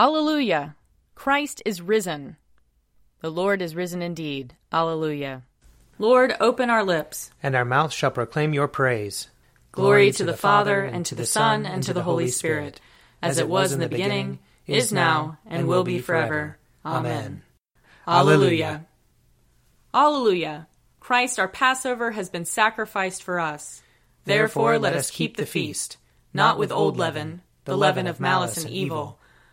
Alleluia! Christ is risen. The Lord is risen indeed. Alleluia. Lord, open our lips, and our mouth shall proclaim your praise. Glory to the Father, and to the Son, and to the Holy Spirit, as it was in the beginning, is now, and will be forever. Amen. Alleluia. Alleluia. Christ our Passover has been sacrificed for us. Therefore let us keep the feast, not with old leaven, the leaven of malice and evil,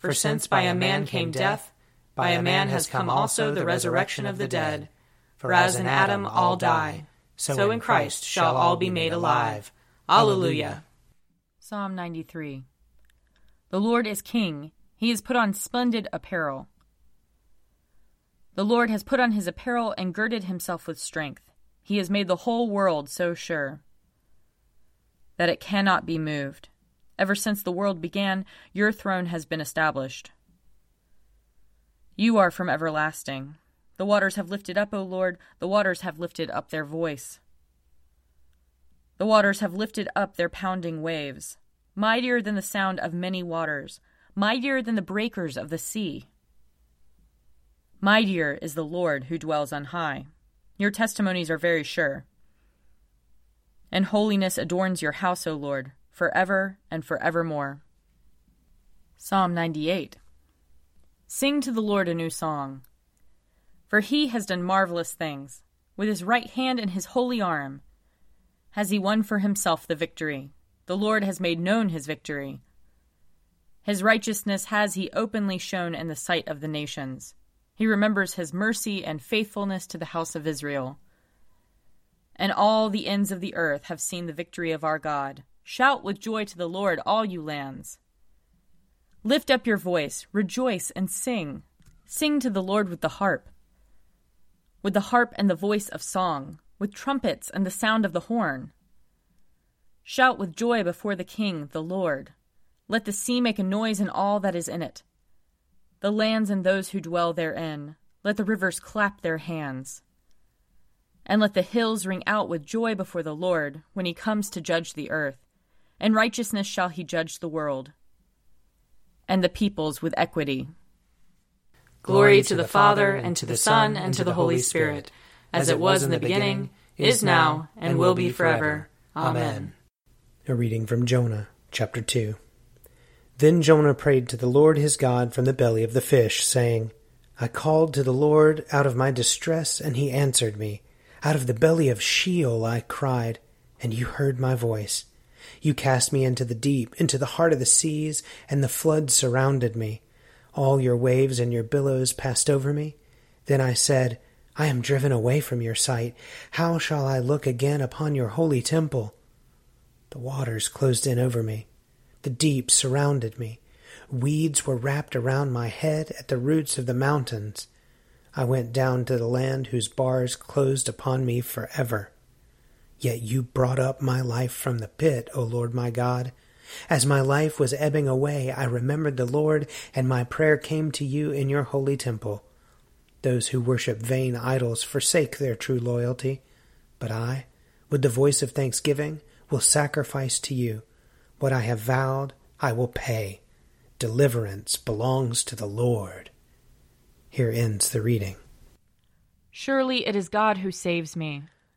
For since by a man came death, by a man has come also the resurrection of the dead. For as in Adam all die, so in Christ shall all be made alive. Alleluia. Psalm 93 The Lord is King, he has put on splendid apparel. The Lord has put on his apparel and girded himself with strength. He has made the whole world so sure that it cannot be moved. Ever since the world began, your throne has been established. You are from everlasting. The waters have lifted up, O Lord, the waters have lifted up their voice. The waters have lifted up their pounding waves, mightier than the sound of many waters, mightier than the breakers of the sea. Mightier is the Lord who dwells on high. Your testimonies are very sure. And holiness adorns your house, O Lord forever and forevermore. Psalm 98 Sing to the Lord a new song. For he has done marvelous things. With his right hand and his holy arm has he won for himself the victory. The Lord has made known his victory. His righteousness has he openly shown in the sight of the nations. He remembers his mercy and faithfulness to the house of Israel. And all the ends of the earth have seen the victory of our God. Shout with joy to the Lord, all you lands. Lift up your voice, rejoice, and sing. Sing to the Lord with the harp, with the harp and the voice of song, with trumpets and the sound of the horn. Shout with joy before the King, the Lord. Let the sea make a noise and all that is in it, the lands and those who dwell therein. Let the rivers clap their hands. And let the hills ring out with joy before the Lord when he comes to judge the earth and righteousness shall he judge the world, and the peoples with equity. Glory to the Father, and to the Son, and to the Holy Spirit, as it was in the beginning, is now, and will be forever. Amen. A reading from Jonah, chapter 2. Then Jonah prayed to the Lord his God from the belly of the fish, saying, I called to the Lord out of my distress, and he answered me. Out of the belly of Sheol I cried, and you heard my voice. You cast me into the deep, into the heart of the seas, and the floods surrounded me. All your waves and your billows passed over me. Then I said, I am driven away from your sight. How shall I look again upon your holy temple? The waters closed in over me. The deep surrounded me. Weeds were wrapped around my head at the roots of the mountains. I went down to the land whose bars closed upon me forever. Yet you brought up my life from the pit, O Lord my God. As my life was ebbing away, I remembered the Lord, and my prayer came to you in your holy temple. Those who worship vain idols forsake their true loyalty. But I, with the voice of thanksgiving, will sacrifice to you. What I have vowed, I will pay. Deliverance belongs to the Lord. Here ends the reading. Surely it is God who saves me.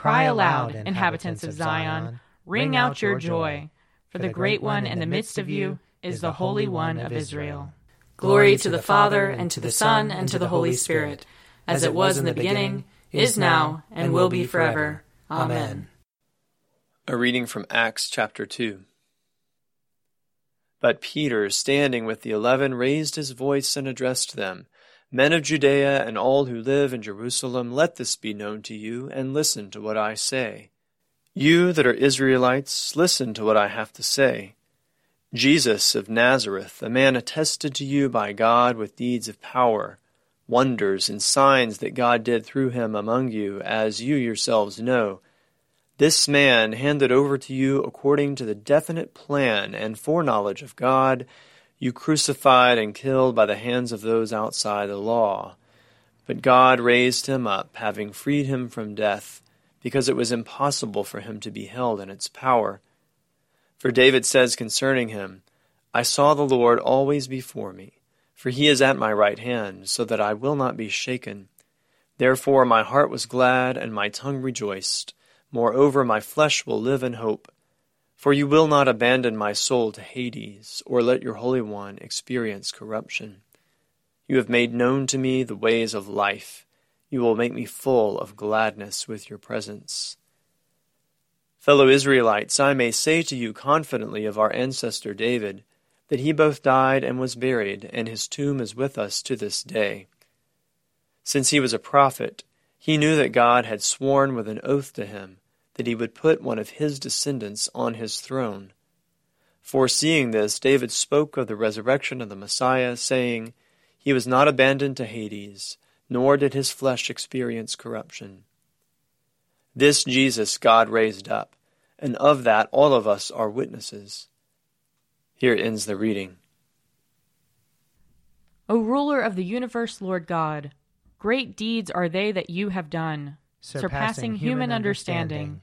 Cry aloud, inhabitants of Zion, ring out your joy, for the great one in the midst of you is the Holy One of Israel. Glory to the Father, and to the Son, and to the Holy Spirit, as it was in the beginning, is now, and will be forever. Amen. A reading from Acts chapter 2. But Peter, standing with the eleven, raised his voice and addressed them Men of Judea and all who live in Jerusalem, let this be known to you, and listen to what I say. You that are Israelites, listen to what I have to say. Jesus of Nazareth, a man attested to you by God with deeds of power, wonders and signs that God did through him among you, as you yourselves know. This man handed over to you according to the definite plan and foreknowledge of God, you crucified and killed by the hands of those outside the law. But God raised him up, having freed him from death, because it was impossible for him to be held in its power. For David says concerning him, I saw the Lord always before me, for he is at my right hand, so that I will not be shaken. Therefore my heart was glad, and my tongue rejoiced. Moreover, my flesh will live in hope. For you will not abandon my soul to Hades, or let your Holy One experience corruption. You have made known to me the ways of life. You will make me full of gladness with your presence. Fellow Israelites, I may say to you confidently of our ancestor David, that he both died and was buried, and his tomb is with us to this day. Since he was a prophet, he knew that God had sworn with an oath to him that he would put one of his descendants on his throne. Foreseeing this, David spoke of the resurrection of the Messiah, saying, He was not abandoned to Hades, nor did his flesh experience corruption. This Jesus God raised up, and of that all of us are witnesses. Here ends the reading. O ruler of the universe, Lord God, great deeds are they that you have done, surpassing human understanding.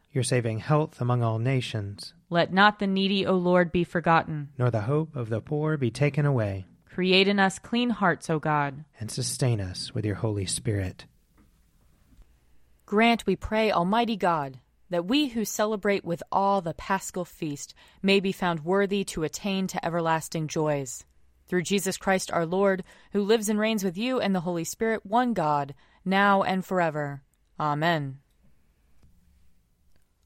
Your saving health among all nations. Let not the needy, O Lord, be forgotten. Nor the hope of the poor be taken away. Create in us clean hearts, O God. And sustain us with your Holy Spirit. Grant, we pray, Almighty God, that we who celebrate with awe the paschal feast may be found worthy to attain to everlasting joys. Through Jesus Christ our Lord, who lives and reigns with you and the Holy Spirit, one God, now and forever. Amen.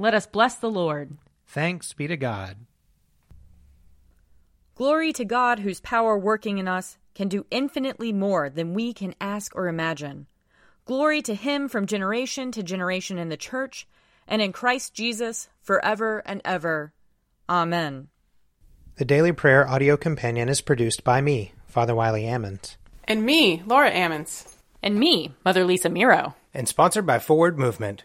Let us bless the Lord. Thanks be to God. Glory to God, whose power working in us can do infinitely more than we can ask or imagine. Glory to Him from generation to generation in the Church and in Christ Jesus forever and ever. Amen. The Daily Prayer audio companion is produced by me, Father Wiley Ammons, And me, Laura Ammons. And me, Mother Lisa Miro. and sponsored by Forward Movement.